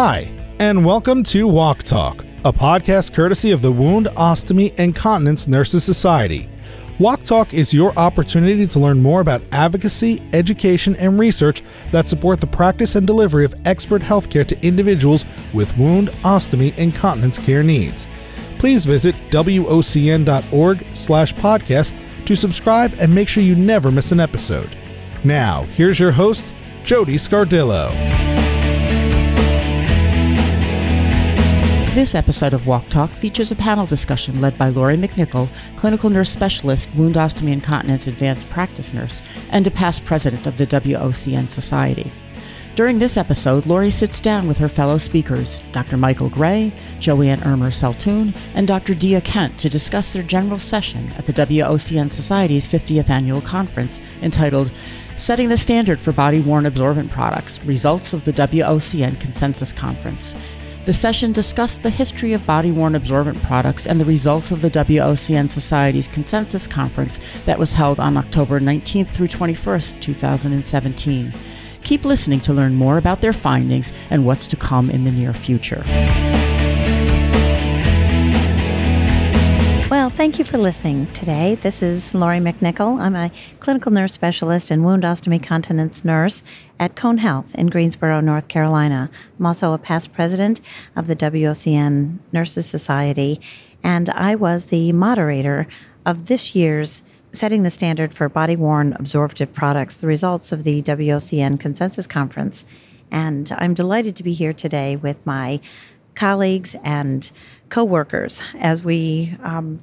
Hi, and welcome to WOC Talk, a podcast courtesy of the Wound, Ostomy, and Continence Nurses Society. WOC Talk is your opportunity to learn more about advocacy, education, and research that support the practice and delivery of expert healthcare to individuals with wound, ostomy, and continence care needs. Please visit wocn.org slash podcast to subscribe and make sure you never miss an episode. Now, here's your host, Jody Scardillo. This episode of WOC Talk features a panel discussion led by Lori McNichol, clinical nurse specialist, wound ostomy and continence advanced practice nurse, and a past president of the WOCN Society. During this episode, Lori sits down with her fellow speakers, Dr. Mikel Gray, Joanne Ermer Seltun, and Dr. Dea Kent, to discuss their general session at the WOCN Society's 50th annual conference entitled Setting the Standard for Body Worn Absorbent Products Results of the WOCN Consensus Conference. The session discussed the history of body worn absorbent products and the results of the WOCN Society's Consensus Conference that was held on October 19th through 21st, 2017. Keep listening to learn more about their findings and what's to come in the near future. Thank you for listening today. This is Lori McNichol. I'm a clinical nurse specialist and wound ostomy continence nurse at Cone Health in Greensboro, North Carolina. I'm also a past president of the WOCN Nurses Society, and I was the moderator of this year's Setting the Standard for Body Worn Absorptive Products, the results of the WOCN Consensus Conference. And I'm delighted to be here today with my colleagues and co-workers as we um,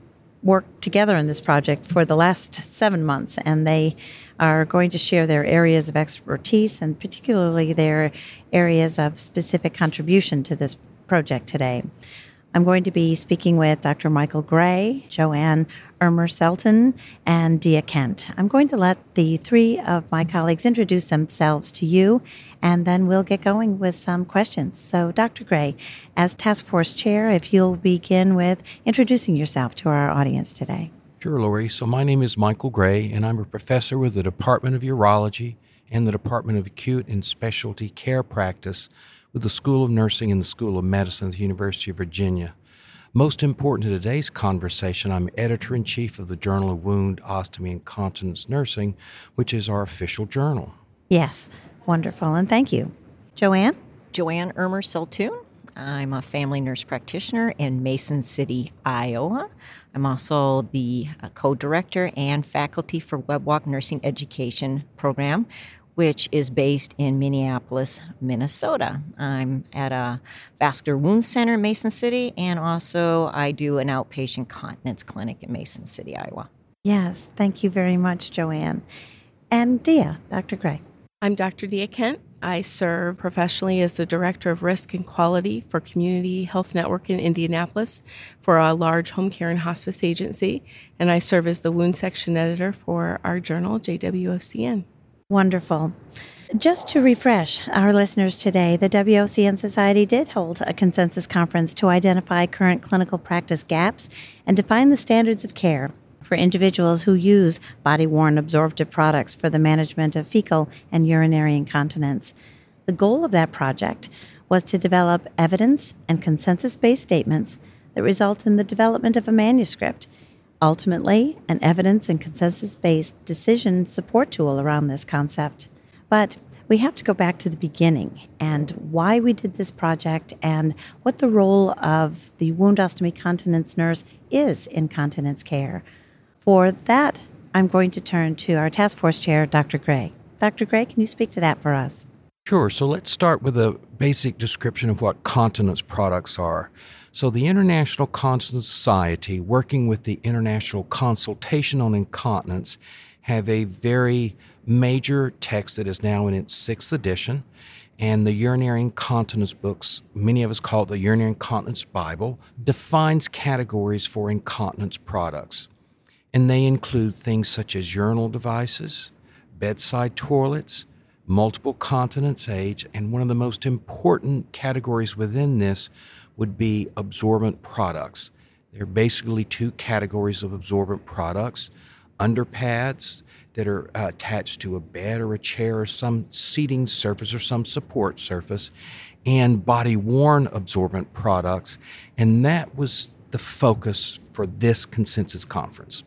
work together in this project for the last seven months, and they are going to share their areas of expertise and particularly their areas of specific contribution to this project today. I'm going to be speaking with Dr. Mikel Gray, Joanne Ermer Seltun, and Dea Kent. I'm going to let the three of my colleagues introduce themselves to you, and then we'll get going with some questions. So, Dr. Gray, as task force chair, if you'll begin with introducing yourself to our audience today. Sure, Lori. So, my name is Mikel Gray, and I'm a professor with the Department of Urology and the Department of Acute and Specialty Care Practice with the School of Nursing and the School of Medicine at the University of Virginia. Most important to today's conversation, I'm editor in chief of the Journal of Wound, Ostomy, and Continence Nursing, which is our official journal. Yes, wonderful, and thank you. Joanne? Joanne Ermer Seltun. I'm a family nurse practitioner in Mason City, Iowa. I'm also the uh, co director and faculty for WebWOC Nursing Education Program, which is based in Minneapolis, Minnesota. I'm at a vascular wound center in Mason City, and also I do an outpatient continence clinic in Mason City, Iowa. Yes, thank you very much, Joanne. And Dea, Dr. Gray. I'm Dr. Dea Kent. I serve professionally as the Director of Risk and Quality for Community Health Network in Indianapolis for a large home care and hospice agency, and I serve as the wound section editor for our journal, JWOCN. Wonderful. Just to refresh our listeners today, the WOCN Society did hold a consensus conference to identify current clinical practice gaps and define the standards of care for individuals who use body worn absorptive products for the management of fecal and urinary incontinence. The goal of that project was to develop evidence and consensus based statements that result in the development of a manuscript ultimately an evidence and consensus based decision support tool around this concept. But we have to go back to the beginning and why we did this project and what the role of the wound ostomy continence nurse is in continence care. For that, I'm going to turn to our task force chair, Dr. Gray. Dr. Gray, can you speak to that for us? Sure. So let's start with a basic description of what continence products are. So, the International Continence Society, working with the International Consultation on Incontinence, have a very major text that is now in its sixth edition. And the urinary incontinence books, many of us call it the urinary incontinence Bible, defines categories for incontinence products. And they include things such as urinal devices, bedside toilets, multiple continence aids, and one of the most important categories within this would be absorbent products. There are basically two categories of absorbent products underpads that are uh, attached to a bed or a chair or some seating surface or some support surface, and body worn absorbent products. And that was the focus for this consensus conference.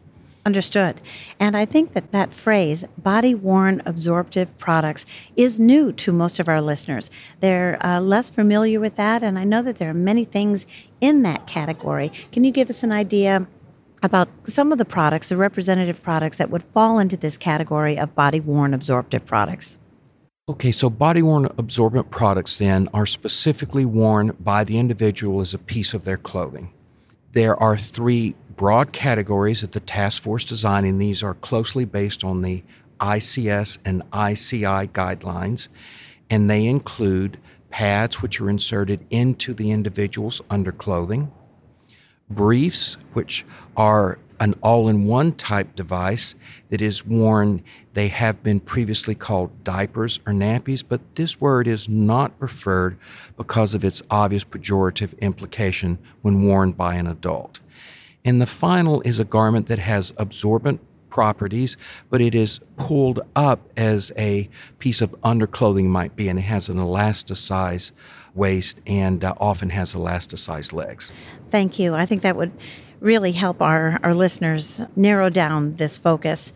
Understood. And I think that that phrase, body worn absorptive products, is new to most of our listeners. They're uh, less familiar with that, and I know that there are many things in that category. Can you give us an idea? About some of the products, the representative products that would fall into this category of body worn absorptive products. Okay, so body worn absorbent products then are specifically worn by the individual as a piece of their clothing. There are three broad categories that the task force designing these are closely based on the ICS and ICI guidelines, and they include pads which are inserted into the individual's underclothing, briefs which are an all in one type device that is worn. They have been previously called diapers or nappies, but this word is not preferred because of its obvious pejorative implication when worn by an adult. And the final is a garment that has absorbent properties, but it is pulled up as a piece of underclothing might be, and it has an elasticized waist and uh, often has elasticized legs. Thank you. I think that would really help our, our listeners narrow down this focus.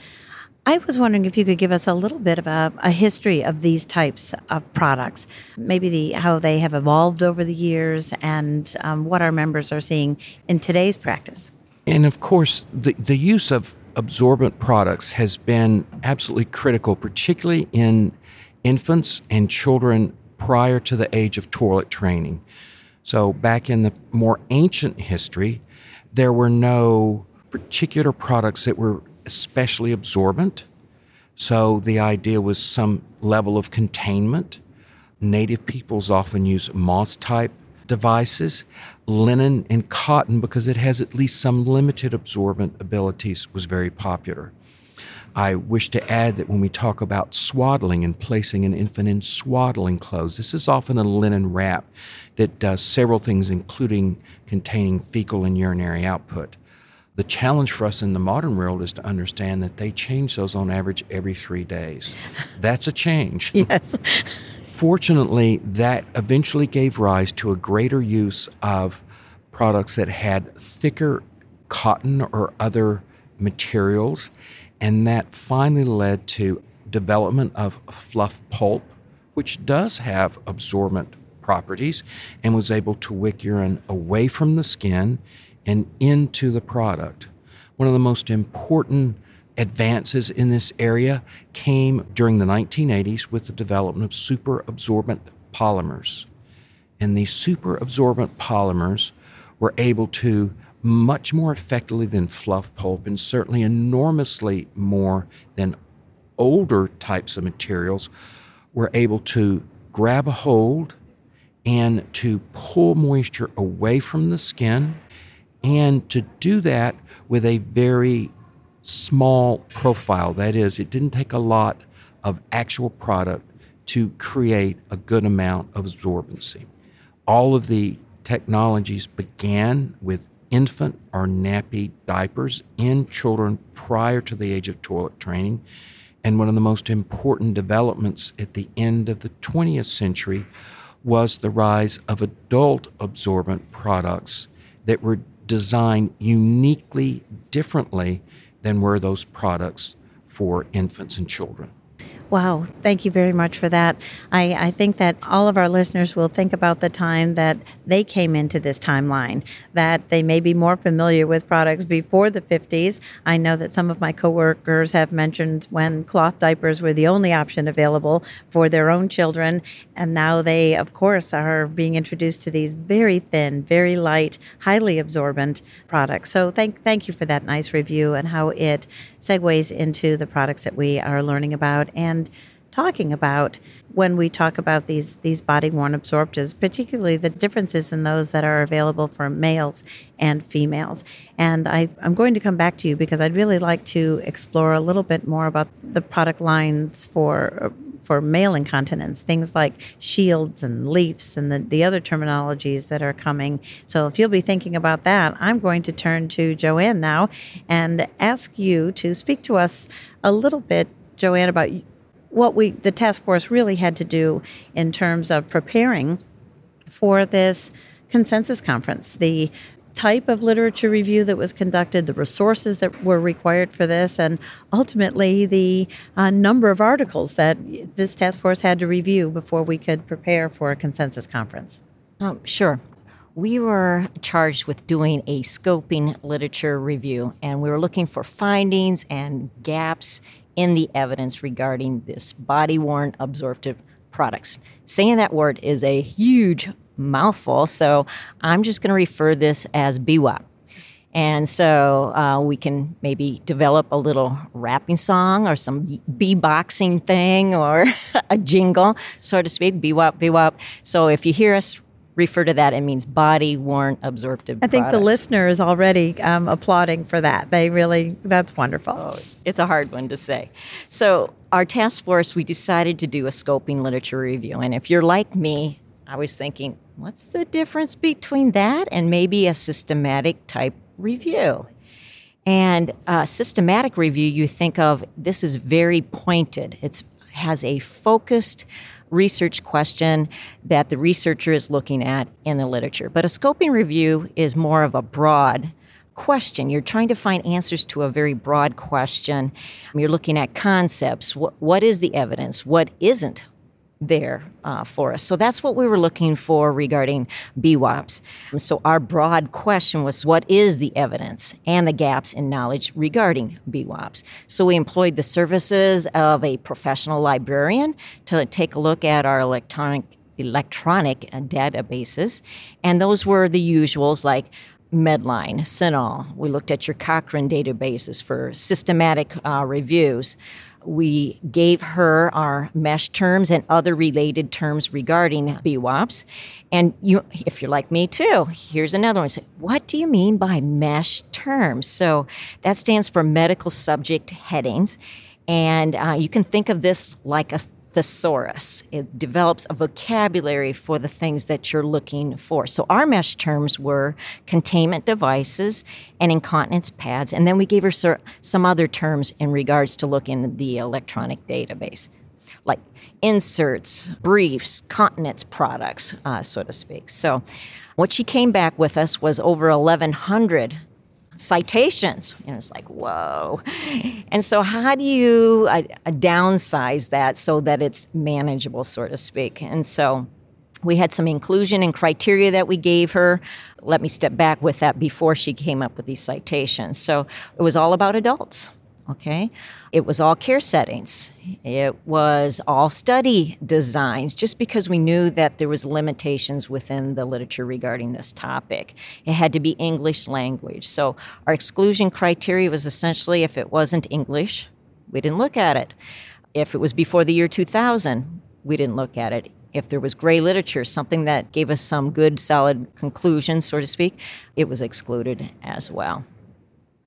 I was wondering if you could give us a little bit of a, a history of these types of products, maybe the how they have evolved over the years, and um, what our members are seeing in today's practice. And of course, the, the use of absorbent products has been absolutely critical, particularly in infants and children prior to the age of toilet training. So, back in the more ancient history, there were no particular products that were especially absorbent. So the idea was some level of containment. Native peoples often use moss type devices. Linen and cotton, because it has at least some limited absorbent abilities, was very popular. I wish to add that when we talk about swaddling and placing an infant in swaddling clothes, this is often a linen wrap that does several things, including containing fecal and urinary output. The challenge for us in the modern world is to understand that they change those on average every three days. That's a change. Yes. Fortunately, that eventually gave rise to a greater use of products that had thicker cotton or other materials and that finally led to development of fluff pulp, which does have absorbent properties and was able to wick urine away from the skin and into the product. One of the most important advances in this area came during the 1980s with the development of superabsorbent polymers. And these superabsorbent polymers were able to much more effectively than fluff pulp and certainly enormously more than older types of materials were able to grab a hold and to pull moisture away from the skin and to do that with a very small profile. That is, it didn't take a lot of actual product to create a good amount of absorbency. All of the technologies began with infant or nappy diapers in children prior to the age of toilet training. And one of the most important developments at the end of the 20th century was the rise of adult absorbent products that were designed uniquely differently than were those products for infants and children. Wow, thank you very much for that. I, I, think that all of our listeners will think about the time that they came into this timeline, that they may be more familiar with products before the 50s. I know that some of my coworkers have mentioned when cloth diapers were the only option available for their own children. And now they, of course, are being introduced to these very thin, very light, highly absorbent products. So thank, thank you for that nice review and how it segues into the products that we are learning about. And talking about when we talk about these these body worn absorptives, particularly the differences in those that are available for males and females. And I, I'm going to come back to you because I'd really like to explore a little bit more about the product lines for for male incontinence, things like shields and leafs and the, the other terminologies that are coming. So if you'll be thinking about that, I'm going to turn to Joanne now and ask you to speak to us a little bit, Joanne, about what we the task force really had to do in terms of preparing for this consensus conference. The type of literature review that was conducted, the resources that were required for this, and ultimately the uh, number of articles that this task force had to review before we could prepare for a consensus conference. Um, sure. We were charged with doing a scoping literature review, and we were looking for findings and gaps in the evidence regarding this body worn absorptive products. Saying that word is a huge mouthful, so I'm just going to refer this as BWAP. And so uh, we can maybe develop a little rapping song or some b-boxing thing or a jingle, so to speak, BWAP, BWAP. So if you hear us refer to that, it means body worn absorptive. I think products. the listener is already um, applauding for that. They really, that's wonderful. Oh, it's a hard one to say. So our task force, we decided to do a scoping literature review. And if you're like me, I was thinking, what's the difference between that and maybe a systematic type review? And a systematic review, you think of this is very pointed. It has a focused research question that the researcher is looking at in the literature. But a scoping review is more of a broad question. You're trying to find answers to a very broad question. You're looking at concepts. What, what is the evidence? What isn't? There uh, for us. So that's what we were looking for regarding BWAPs. So our broad question was what is the evidence and the gaps in knowledge regarding BWAPs? So we employed the services of a professional librarian to take a look at our electronic electronic uh, databases, and those were the usuals like Medline, CINAHL. We looked at your Cochrane databases for systematic uh, reviews we gave her our mesh terms and other related terms regarding BWAPs. And you, if you're like me too, here's another one. Say, what do you mean by mesh terms? So that stands for medical subject headings. And uh, you can think of this like a thesaurus. It develops a vocabulary for the things that you're looking for. So our mesh terms were containment devices and incontinence pads, and then we gave her some other terms in regards to look in the electronic database, like inserts, briefs, continence products, uh, so to speak. So what she came back with us was over 1,100 citations. And it's like, whoa. And so, how do you uh, uh, downsize that so that it's manageable, so to speak? And so, we had some inclusion and criteria that we gave her. Let me step back with that before she came up with these citations. So, it was all about adults. Okay. It was all care settings. It was all study designs, just because we knew that there was limitations within the literature regarding this topic. It had to be English language. So our exclusion criteria was essentially if it wasn't English, we didn't look at it. If it was before the year 2000, we didn't look at it. If there was gray literature, something that gave us some good, solid conclusions, so to speak, it was excluded as well.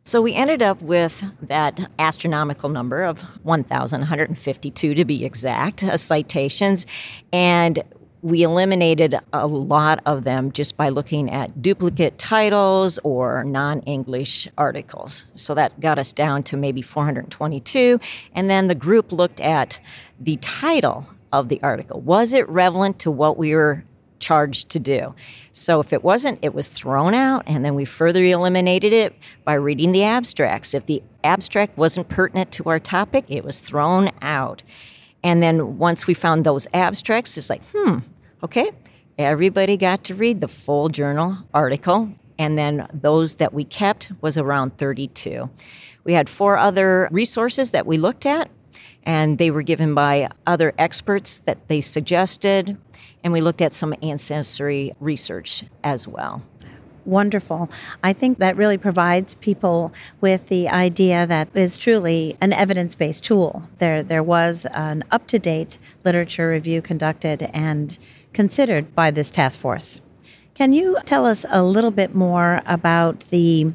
So we ended up with that astronomical number of 1,152 to be exact uh, citations. And we eliminated a lot of them just by looking at duplicate titles or non English articles. So that got us down to maybe 422. And then the group looked at the title of the article. Was it relevant to what we were charged to do. So if it wasn't, it was thrown out, and then we further eliminated it by reading the abstracts. If the abstract wasn't pertinent to our topic, it was thrown out. And then once we found those abstracts, it's like, hmm, okay, everybody got to read the full journal article. And then those that we kept was around 32. We had four other resources that we looked at, and they were given by other experts that they suggested and we looked at some ancestry research as well. Wonderful. I think that really provides people with the idea that is truly an evidence based tool. There, there was an up to date literature review conducted and considered by this task force. Can you tell us a little bit more about the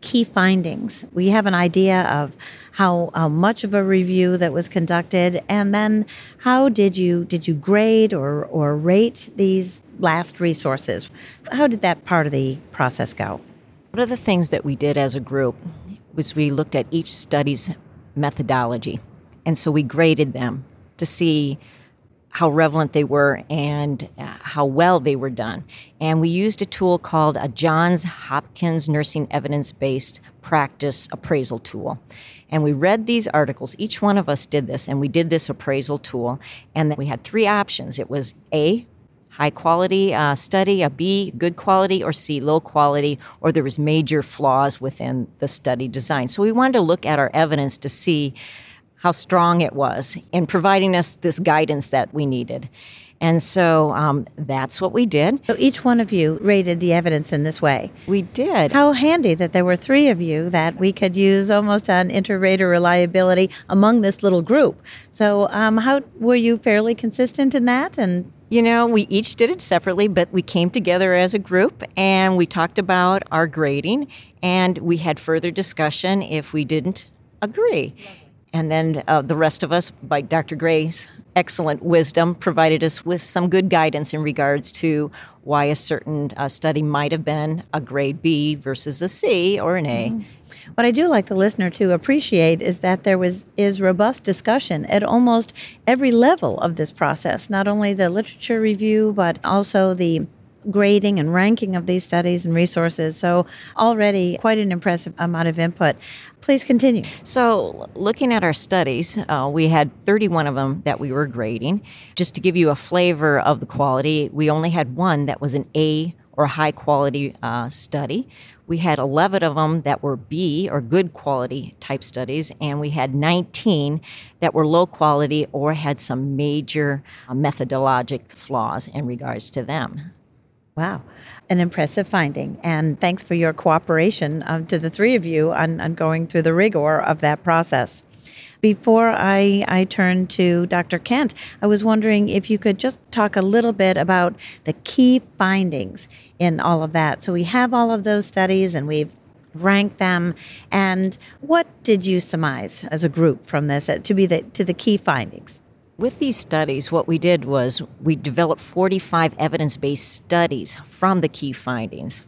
key findings. We have an idea of how, how much of a review that was conducted, and then how did you did you grade or, or rate these last resources? How did that part of the process go? One of the things that we did as a group was we looked at each study's methodology, and so we graded them to see how relevant they were and uh, how well they were done. And we used a tool called a Johns Hopkins Nursing Evidence Based Practice Appraisal Tool. And we read these articles. Each one of us did this, and we did this appraisal tool. And we had three options it was A, high quality uh, study, a B, good quality, or C, low quality, or there was major flaws within the study design. So we wanted to look at our evidence to see how strong it was in providing us this guidance that we needed. And so um, that's what we did. So each one of you rated the evidence in this way. We did. How handy that there were three of you that we could use almost on inter-rater reliability among this little group. So um, how were you fairly consistent in that? And you know, we each did it separately, but we came together as a group and we talked about our grading and we had further discussion if we didn't agree. And then uh, the rest of us, by Dr. Gray's excellent wisdom, provided us with some good guidance in regards to why a certain uh, study might have been a grade B versus a C or an A. Mm-hmm. What I do like the listener to appreciate is that there was is robust discussion at almost every level of this process, not only the literature review but also the grading and ranking of these studies and resources. So, already quite an impressive amount of input. Please continue. So, looking at our studies, uh, we had 31 of them that we were grading. Just to give you a flavor of the quality, we only had one that was an A or high quality uh, study. We had 11 of them that were B or good quality type studies, and we had 19 that were low quality or had some major uh, methodologic flaws in regards to them. Wow, an impressive finding. And thanks for your cooperation um, to the three of you on, on going through the rigor of that process. Before I, I turn to Dr. Kent, I was wondering if you could just talk a little bit about the key findings in all of that. So we have all of those studies and we've ranked them. And what did you surmise as a group from this uh, to be the to the key findings? With these studies, what we did was we developed 45 evidence based studies from the key findings.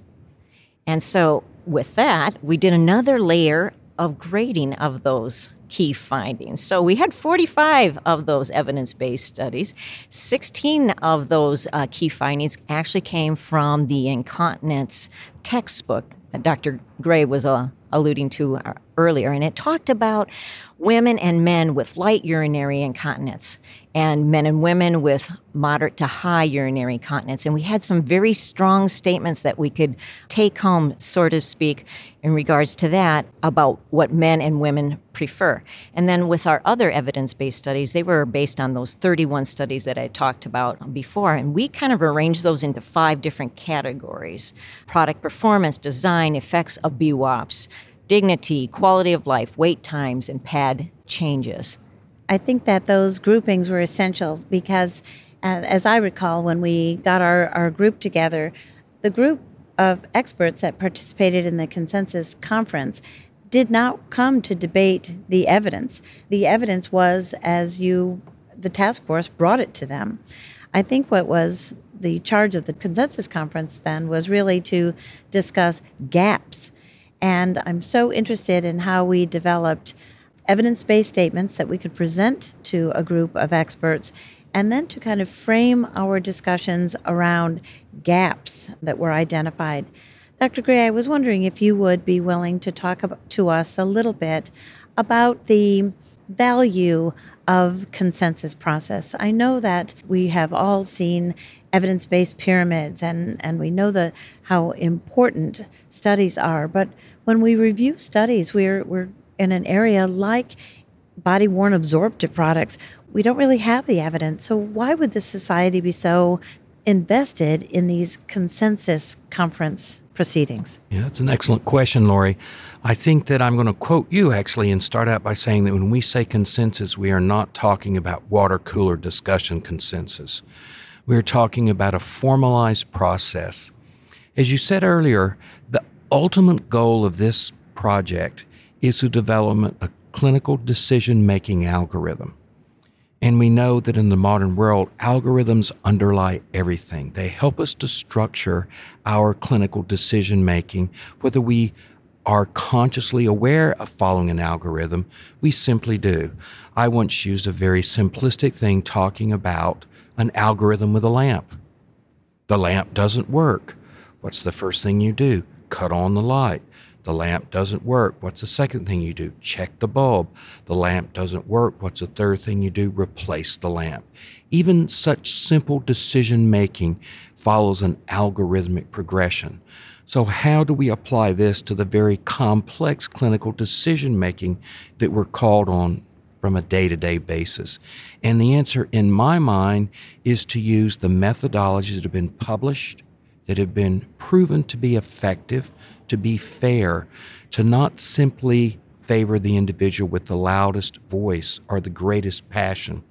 And so, with that, we did another layer of grading of those key findings. So we had 45 of those evidence based studies. 16 of those uh, key findings actually came from the incontinence textbook that Dr. Gray was uh, alluding to uh, earlier. And it talked about women and men with light urinary incontinence and men and women with moderate to high urinary incontinence. And we had some very strong statements that we could take home, so to speak, in regards to that about what men and women prefer. And then with our other evidence based studies, they were based on those 31 studies that I talked about before. And we kind of arranged those into five different categories product performance, design, effects of BWAPs, dignity, quality of life, wait times, and pad changes. I think that those groupings were essential because, uh, as I recall, when we got our, our group together, the group of experts that participated in the consensus conference did not come to debate the evidence. The evidence was as you, the task force, brought it to them. I think what was the charge of the consensus conference then was really to discuss gaps. And I'm so interested in how we developed evidence based statements that we could present to a group of experts and then to kind of frame our discussions around gaps that were identified. Dr. Gray, I was wondering if you would be willing to talk to us a little bit about the value of consensus process. I know that we have all seen evidence-based pyramids and, and we know the how important studies are, but when we review studies, we're we're in an area like body worn absorptive products, we don't really have the evidence. So, why would the society be so invested in these consensus conference proceedings? Yeah, it's an excellent question, Lori. I think that I'm going to quote you actually and start out by saying that when we say consensus, we are not talking about water cooler discussion consensus. We're talking about a formalized process. As you said earlier, the ultimate goal of this project is to develop a clinical decision making algorithm. And we know that in the modern world, algorithms underlie everything. They help us to structure our clinical decision making, whether we are consciously aware of following an algorithm, we simply do. I once used a very simplistic thing talking about an algorithm with a lamp. The lamp doesn't work. What's the first thing you do? Cut on the light. The lamp doesn't work. What's the second thing you do? Check the bulb. The lamp doesn't work. What's the third thing you do? Replace the lamp. Even such simple decision making follows an algorithmic progression. So, how do we apply this to the very complex clinical decision making that we're called on from a day to day basis? And the answer, in my mind, is to use the methodologies that have been published, that have been proven to be effective, to be fair, to not simply favor the individual with the loudest voice or the greatest passion,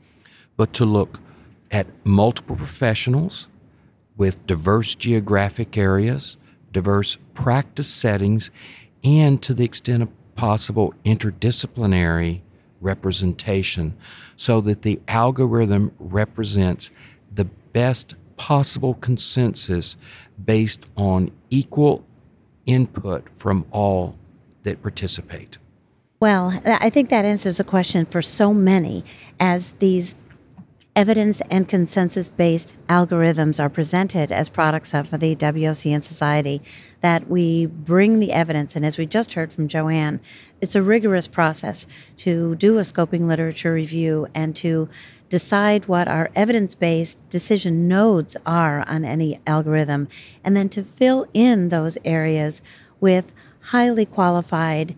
but to look at multiple professionals with diverse geographic areas diverse practice settings, and to the extent of possible interdisciplinary representation so that the algorithm represents the best possible consensus based on equal input from all that participate. Well, I think that answers a question for so many as these evidence and consensus based algorithms are presented as products of the WOCN Society, that we bring the evidence. And as we just heard from Joanne, it's a rigorous process to do a scoping literature review and to decide what our evidence based decision nodes are on any algorithm, and then to fill in those areas with highly qualified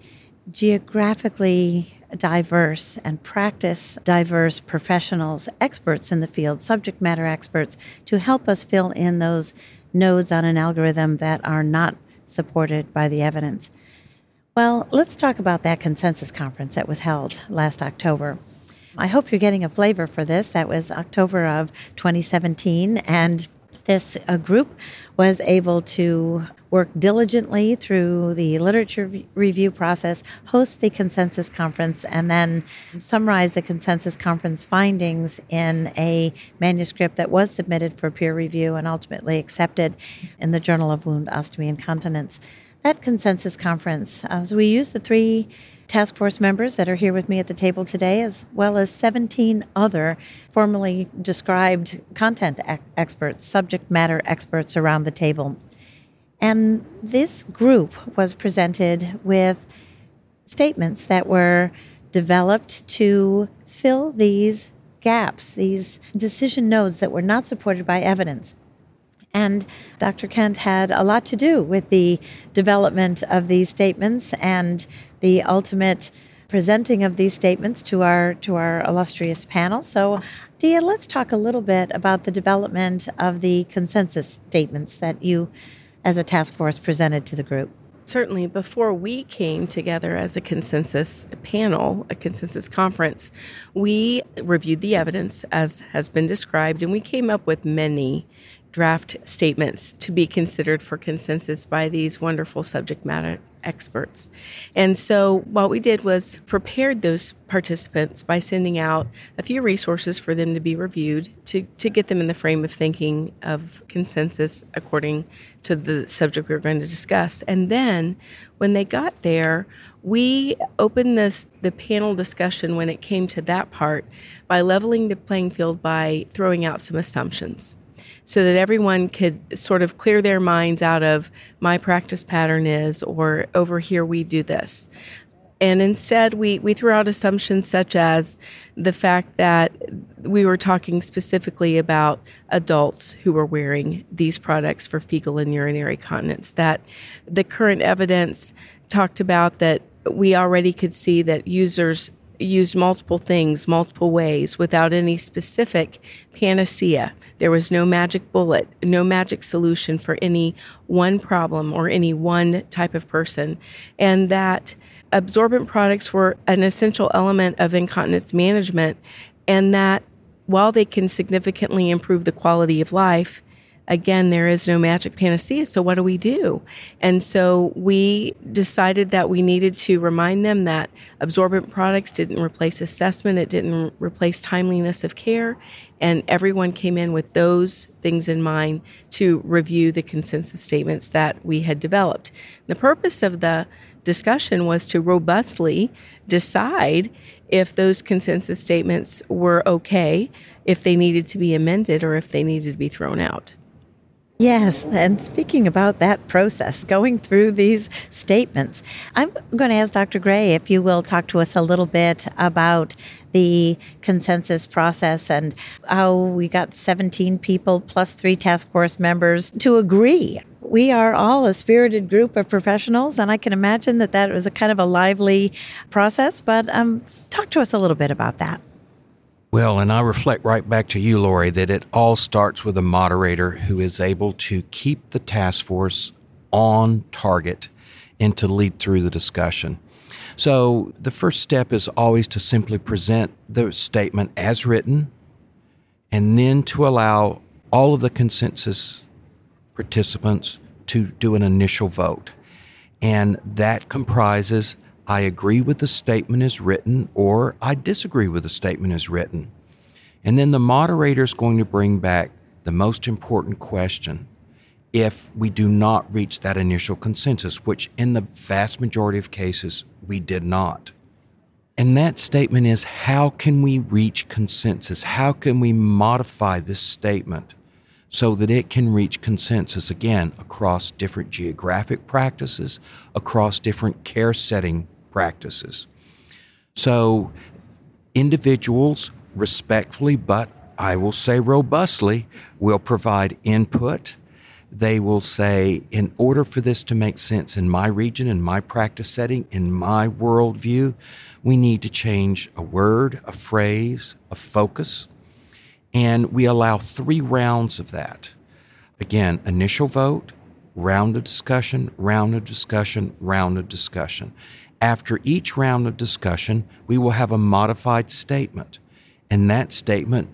geographically diverse and practice diverse professionals, experts in the field, subject matter experts, to help us fill in those nodes on an algorithm that are not supported by the evidence. Well, let's talk about that consensus conference that was held last October. I hope you're getting a flavor for this. That was October of 2017, and this uh, group was able to work diligently through the literature review process, host the consensus conference, and then summarize the consensus conference findings in a manuscript that was submitted for peer review and ultimately accepted in the Journal of Wound, Ostomy, and Continence. That consensus conference, uh, so we used the three task force members that are here with me at the table today, as well as 17 other formally described content experts, subject matter experts around the table. And this group was presented with statements that were developed to fill these gaps, these decision nodes that were not supported by evidence. And Dr. Kent had a lot to do with the development of these statements and the ultimate presenting of these statements to our to our illustrious panel. So, Dea, let's talk a little bit about the development of the consensus statements that you as a task force presented to the group? Certainly, before we came together as a consensus panel, a consensus conference, we reviewed the evidence as has been described, and we came up with many draft statements to be considered for consensus by these wonderful subject matter experts. And so what we did was prepared those participants by sending out a few resources for them to be reviewed to, to get them in the frame of thinking of consensus according to the subject we are going to discuss. And then when they got there, we opened this the panel discussion when it came to that part by leveling the playing field by throwing out some assumptions so that everyone could sort of clear their minds out of my practice pattern is, or over here we do this. And instead, we, we threw out assumptions such as the fact that we were talking specifically about adults who were wearing these products for fecal and urinary continence, that the current evidence talked about that we already could see that users used multiple things multiple ways without any specific panacea. There was no magic bullet, no magic solution for any one problem or any one type of person. And that absorbent products were an essential element of incontinence management, and that while they can significantly improve the quality of life, again, there is no magic panacea. So, what do we do? And so, we decided that we needed to remind them that absorbent products didn't replace assessment, it didn't replace timeliness of care. And everyone came in with those things in mind to review the consensus statements that we had developed. The purpose of the discussion was to robustly decide if those consensus statements were okay, if they needed to be amended, or if they needed to be thrown out. Yes, and speaking about that process, going through these statements, I'm going to ask Dr. Gray if you will talk to us a little bit about the consensus process and how we got 17 people plus three task force members to agree. We are all a spirited group of professionals, and I can imagine that that was a kind of a lively process. But um, talk to us a little bit about that. Well, and I reflect right back to you, Lori, that it all starts with a moderator who is able to keep the task force on target and to lead through the discussion. So the first step is always to simply present the statement as written and then to allow all of the consensus participants to do an initial vote. And that comprises I agree with the statement as written, or I disagree with the statement as written. And then the moderator is going to bring back the most important question if we do not reach that initial consensus, which in the vast majority of cases we did not. And that statement is how can we reach consensus? How can we modify this statement so that it can reach consensus again across different geographic practices, across different care setting practices. So, individuals respectfully, but I will say robustly, will provide input. They will say, in order for this to make sense in my region, in my practice setting, in my worldview, we need to change a word, a phrase, a focus. And we allow three rounds of that. Again, initial vote, round of discussion, round of discussion, round of discussion. After each round of discussion, we will have a modified statement, and that statement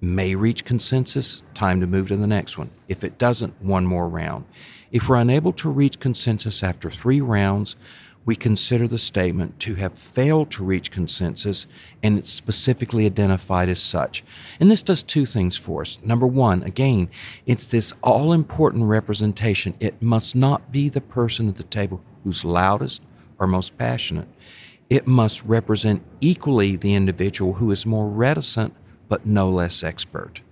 may reach consensus, time to move to the next one. If it doesn't, one more round. If we're unable to reach consensus after three rounds, we consider the statement to have failed to reach consensus and it's specifically identified as such. And this does two things for us. Number one, again, it's this all important representation. It must not be the person at the table who's loudest or most passionate. It must represent equally the individual who is more reticent but no less expert.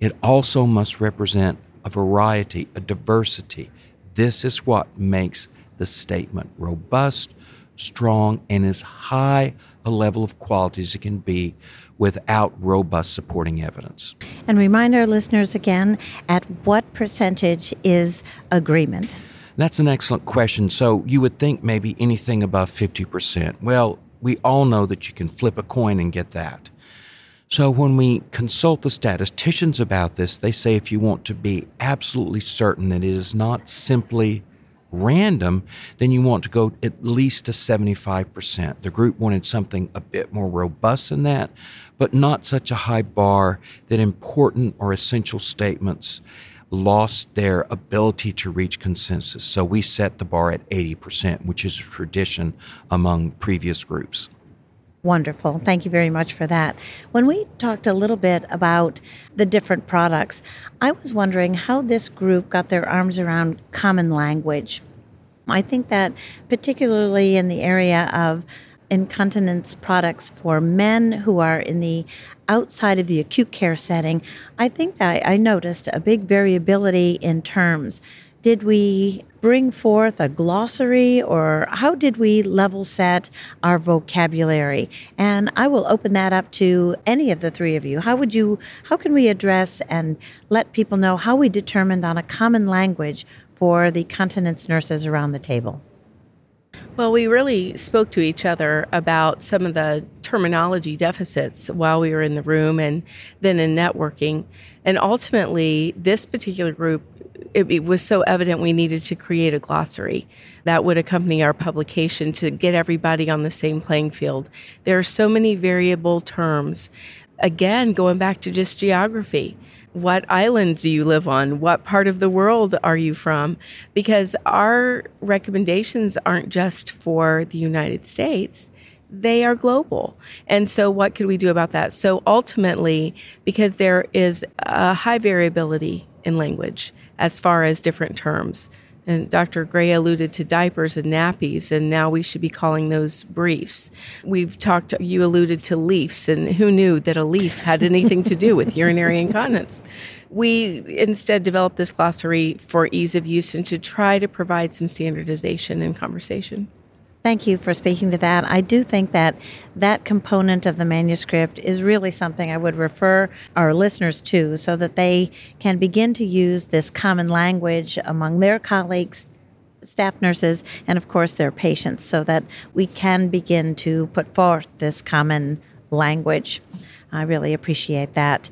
It also must represent a variety, a diversity. This is what makes the statement robust, strong, and as high a level of quality as it can be without robust supporting evidence. And remind our listeners again at what percentage is agreement? That's an excellent question. So you would think maybe anything above 50%. Well, we all know that you can flip a coin and get that. So when we consult the statisticians about this, they say if you want to be absolutely certain that it is not simply random, then you want to go at least to 75%. The group wanted something a bit more robust than that, but not such a high bar that important or essential statements lost their ability to reach consensus. So we set the bar at 80%, which is a tradition among previous groups. Wonderful. Thank you very much for that. When we talked a little bit about the different products, I was wondering how this group got their arms around common language. I think that, particularly in the area of incontinence products for men who are in the outside of the acute care setting, I think that I noticed a big variability in terms. Did we bring forth a glossary or how did we level set our vocabulary? And I will open that up to any of the three of you. How would you how can we address and let people know how we determined on a common language for the continence nurses around the table? Well, we really spoke to each other about some of the terminology deficits while we were in the room and then in networking. And ultimately, this particular group, it, it, was so evident we needed to create a glossary that would accompany our publication to get everybody on the same playing field. There are so many variable terms again, going back to just geography. What island do you live on? What part of the world are you from? Because our recommendations aren't just for the United States they are global. And so, what could we do about that? So, ultimately, because there is a high variability in language as far as different terms, and Dr. Gray alluded to diapers and nappies, and now we should be calling those briefs. We've talked, you alluded to leafs, and who knew that a leaf had anything to do with urinary incontinence? We instead developed this glossary for ease of use and to try to provide some standardization in conversation. Thank you for speaking to that. I do think that that component of the manuscript is really something I would refer our listeners to so that they can begin to use this common language among their colleagues, staff nurses, and of course their patients so that we can begin to put forth this common language. I really appreciate that.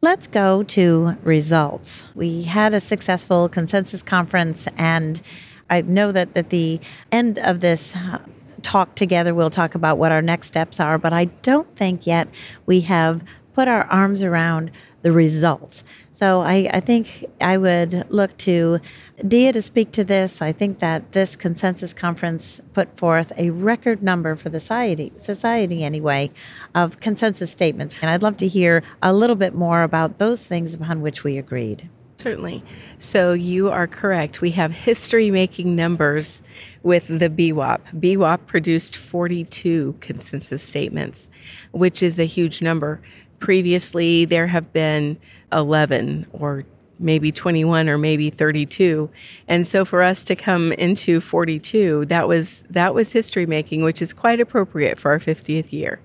Let's go to results. We had a successful consensus conference and I know that at the end of this uh, talk together, we'll talk about what our next steps are, but I don't think yet we have put our arms around the results. So I, I think I would look to Dea to speak to this. I think that this consensus conference put forth a record number for the society, society anyway, of consensus statements. And I'd love to hear a little bit more about those things upon which we agreed. Certainly. So you are correct. We have history making numbers with the BWAP. BWAP produced 42 consensus statements, which is a huge number. Previously, there have been 11 or maybe 21 or maybe 32 and so for us to come into 42 that was that was history making which is quite appropriate for our 50th year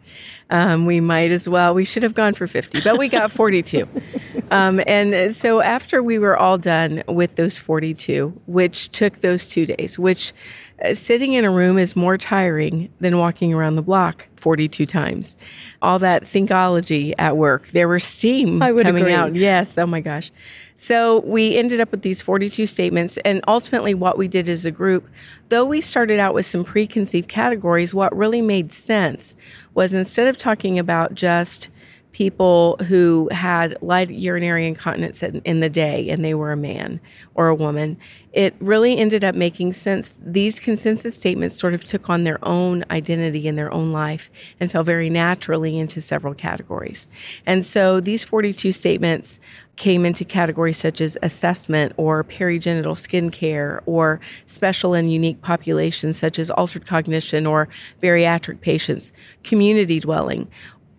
um, we might as well we should have gone for 50 but we got 42 um, and so after we were all done with those 42 which took those two days which uh, sitting in a room is more tiring than walking around the block 42 times. All that thinkology at work. There were steam coming agree. out. Yes. Oh my gosh. So we ended up with these 42 statements. And ultimately, what we did as a group, though we started out with some preconceived categories, what really made sense was instead of talking about just people who had light urinary incontinence in, the day and they were a man or a woman, it really ended up making sense. These consensus statements sort of took on their own identity in their own life and fell very naturally into several categories. And so these 42 statements came into categories such as assessment or perigenital skin care or special and unique populations such as altered cognition or bariatric patients, community dwelling,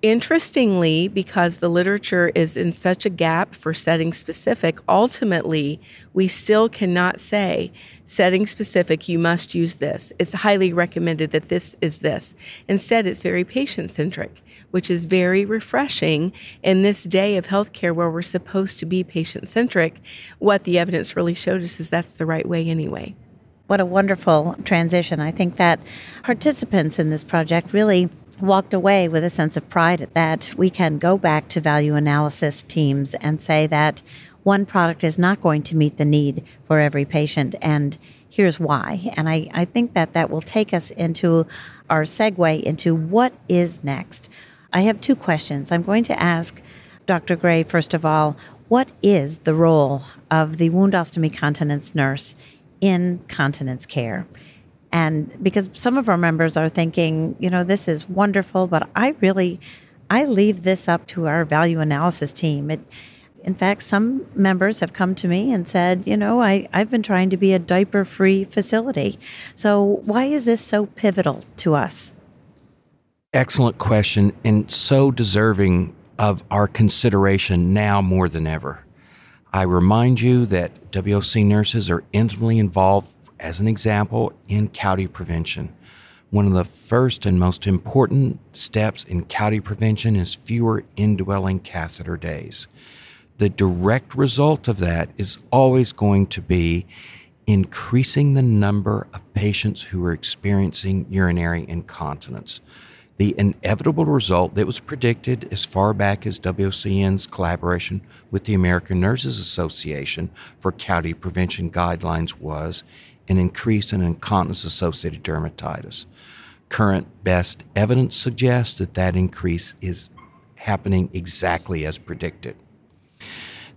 Interestingly, because the literature is in such a gap for setting specific, ultimately, we still cannot say setting specific, you must use this. It's highly recommended that this is this. Instead, it's very patient centric, which is very refreshing in this day of healthcare where we're supposed to be patient centric. What the evidence really showed us is that's the right way anyway. What a wonderful transition. I think that participants in this project really walked away with a sense of pride that we can go back to value analysis teams and say that one product is not going to meet the need for every patient and here's why. And I, I think that that will take us into our segue into what is next. I have two questions. I'm going to ask dr gray first of all what is the role of the wound ostomy continence nurse in continence care and because some of our members are thinking, you know, this is wonderful, but I really, I leave this up to our value analysis team. It, in fact, some members have come to me and said, you know, I, I've been trying to be a diaper free facility. So why is this so pivotal to us? Excellent question, and so deserving of our consideration now more than ever. I remind you that WOC nurses are intimately involved as an example, in CAUTI prevention. One of the first and most important steps in CAUTI prevention is fewer indwelling catheter days. The direct result of that is always going to be increasing the number of patients who are experiencing urinary incontinence. The inevitable result that was predicted as far back as WOCN's collaboration with the American Nurses Association for CAUTI prevention guidelines was an increase in incontinence associated dermatitis. Current best evidence suggests that that increase is happening exactly as predicted.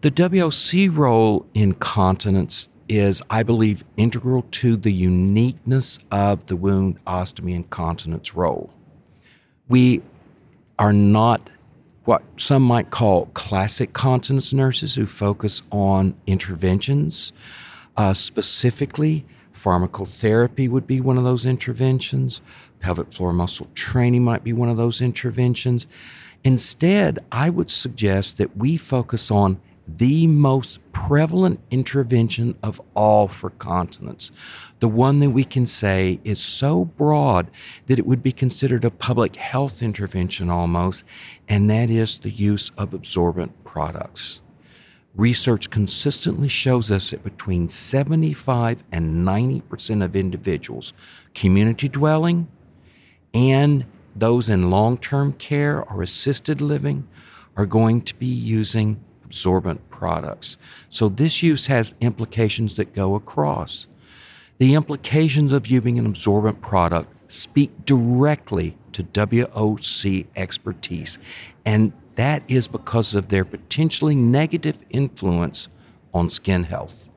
The WOC role in continence is, I believe, integral to the uniqueness of the wound ostomy and continence role. We are not what some might call classic continence nurses who focus on interventions. Uh, specifically, pharmacotherapy would be one of those interventions, pelvic floor muscle training might be one of those interventions. Instead, I would suggest that we focus on the most prevalent intervention of all for continence, the one that we can say is so broad that it would be considered a public health intervention almost, and that is the use of absorbent products. Research consistently shows us that between 75 and 90% of individuals, community dwelling, and those in long term care or assisted living, are going to be using absorbent products. So this use has implications that go across. The implications of using an absorbent product speak directly to WOC expertise, and that is because of their potentially negative influence on skin health.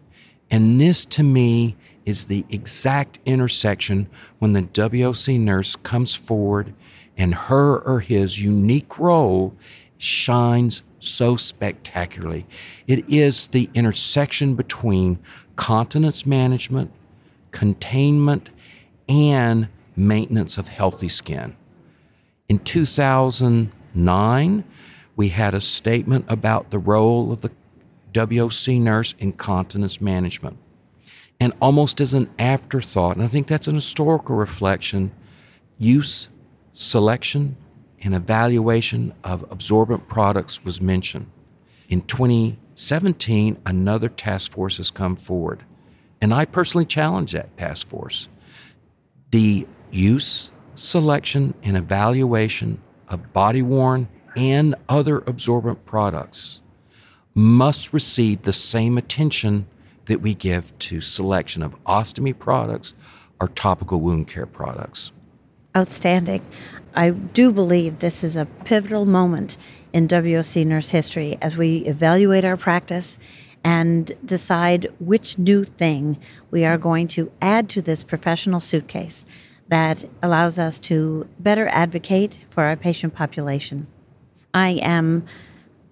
And this to me is the exact intersection when the WOC nurse comes forward and her or his unique role shines so spectacularly. It is the intersection between continence management, containment, and maintenance of healthy skin. In 2009, we had a statement about the role of the WOC nurse in continence management. And almost as an afterthought, and I think that's an historical reflection, use, selection, and evaluation of absorbent products was mentioned. In 2017, another task force has come forward, and I personally challenge that task force. The use, selection, and evaluation of body worn and other absorbent products must receive the same attention that we give to selection of ostomy products or topical wound care products. Outstanding. I do believe this is a pivotal moment in WOC nurse history as we evaluate our practice and decide which new thing we are going to add to this professional suitcase that allows us to better advocate for our patient population. I am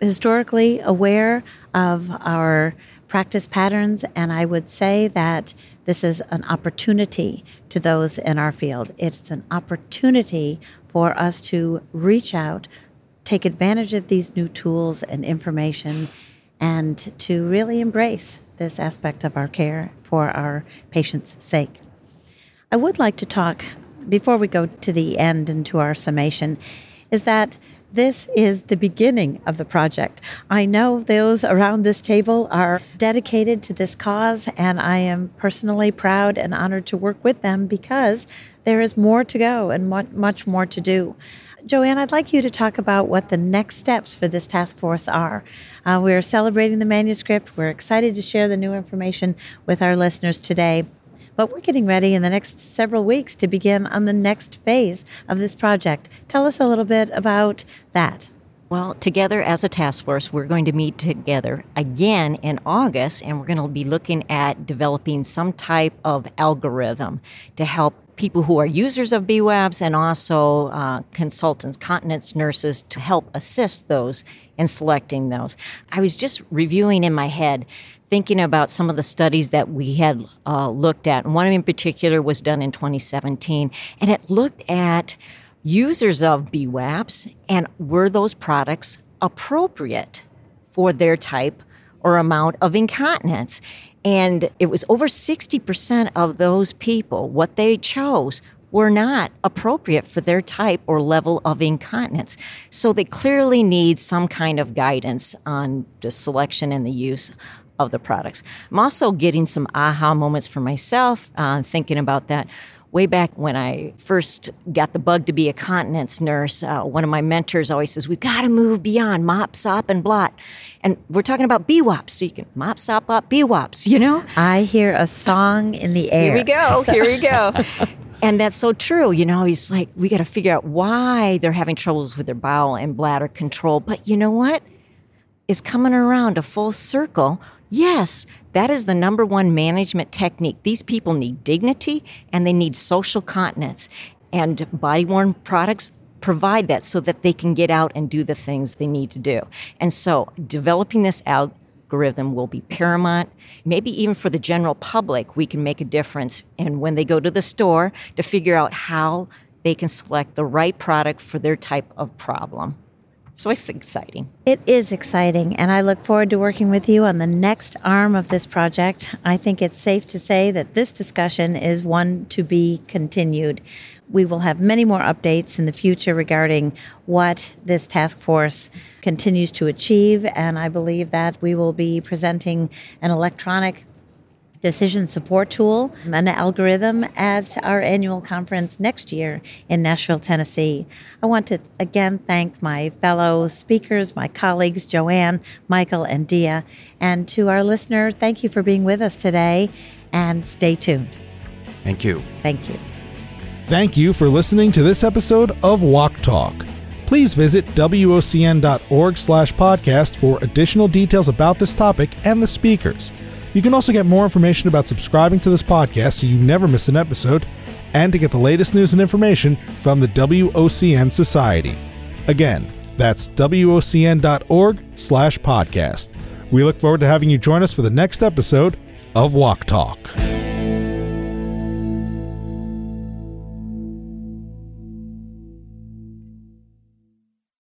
historically aware of our practice patterns, and I would say that this is an opportunity to those in our field. It's an opportunity for us to reach out, take advantage of these new tools and information, and to really embrace this aspect of our care for our patients' sake. I would like to talk, before we go to the end and to our summation, is that this is the beginning of the project. I know those around this table are dedicated to this cause, and I am personally proud and honored to work with them because there is more to go and much more to do. Joanne, I'd like you to talk about what the next steps for this task force are. Uh, we're celebrating the manuscript. We're excited to share the new information with our listeners today. But we're getting ready in the next several weeks to begin on the next phase of this project. Tell us a little bit about that. Well, together as a task force, we're going to meet together again in August, and we're going to be looking at developing some type of algorithm to help people who are users of BWAPs and also uh, consultants, continence nurses to help assist those in selecting those. I was just reviewing in my head thinking about some of the studies that we had uh, looked at. One in particular was done in 2017, and it looked at users of BWAPs and were those products appropriate for their type or amount of incontinence. And it was over 60% of those people, what they chose were not appropriate for their type or level of incontinence. So they clearly need some kind of guidance on the selection and the use of the products. I'm also getting some aha moments for myself, uh, thinking about that. Way back when I first got the bug to be a continence nurse, uh, one of my mentors always says, We've got to move beyond mop, sop, and blot. And we're talking about BWAPs, so you can mop, sop, blot, BWAPs, you know? I hear a song in the air. Here we go, here we go. And that's so true. You know, he's like, we got to figure out why they're having troubles with their bowel and bladder control. But you know what? It's coming around a full circle. Yes, that is the number one management technique. These people need dignity and they need social continence. And body worn products provide that so that they can get out and do the things they need to do. And so developing this algorithm will be paramount. Maybe even for the general public, we can make a difference. And when they go to the store, to figure out how they can select the right product for their type of problem. So it's exciting. It is exciting, and I look forward to working with you on the next arm of this project. I think it's safe to say that this discussion is one to be continued. We will have many more updates in the future regarding what this task force continues to achieve, and I believe that we will be presenting an electronic decision support tool, an algorithm at our annual conference next year in Nashville, Tennessee. I want to again thank my fellow speakers, my colleagues, Joanne, Mikel, and Dea. And to our listener, thank you for being with us today and stay tuned. Thank you. Thank you. Thank you for listening to this episode of WOC Talk. Please visit wocn.org slash podcast for additional details about this topic and the speakers. You can also get more information about subscribing to this podcast so you never miss an episode and to get the latest news and information from the WOCN Society. Again, that's wocn.org slash podcast. We look forward to having you join us for the next episode of WOC Talk.